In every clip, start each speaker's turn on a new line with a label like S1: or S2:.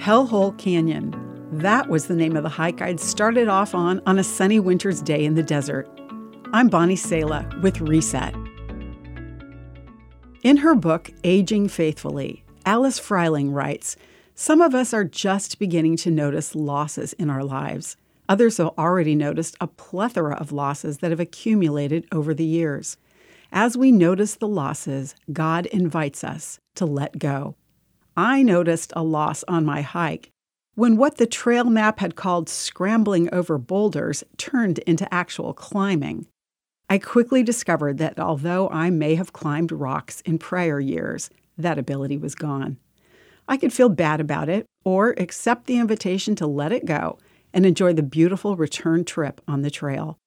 S1: Hellhole Canyon. That was the name of the hike I'd started off on on a sunny winter's day in the desert. I'm Bonnie Sala with Reset. In her book, Aging Faithfully, Alice Fryling writes Some of us are just beginning to notice losses in our lives. Others have already noticed a plethora of losses that have accumulated over the years. As we notice the losses, God invites us to let go. I noticed a loss on my hike when what the trail map had called scrambling over boulders turned into actual climbing. I quickly discovered that although I may have climbed rocks in prior years, that ability was gone. I could feel bad about it or accept the invitation to let it go and enjoy the beautiful return trip on the trail.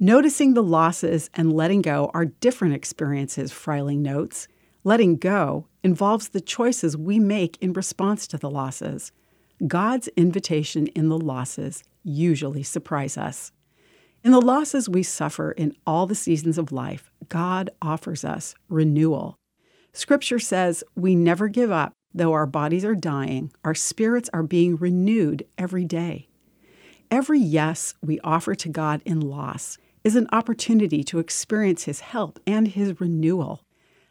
S1: Noticing the losses and letting go are different experiences, Fryling notes. Letting go involves the choices we make in response to the losses. God's invitation in the losses usually surprise us. In the losses we suffer in all the seasons of life, God offers us renewal. Scripture says we never give up, though our bodies are dying, our spirits are being renewed every day. Every yes we offer to God in loss is an opportunity to experience His help and His renewal.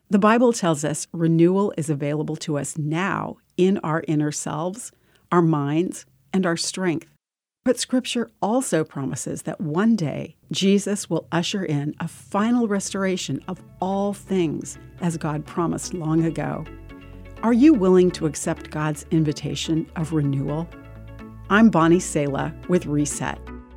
S1: The Bible tells us renewal is available to us now in our inner selves, our minds, and our strength. But Scripture also promises that one day Jesus will usher in a final restoration of all things, as God promised long ago. Are you willing to accept God's invitation of renewal? I'm Bonnie Sala with Reset.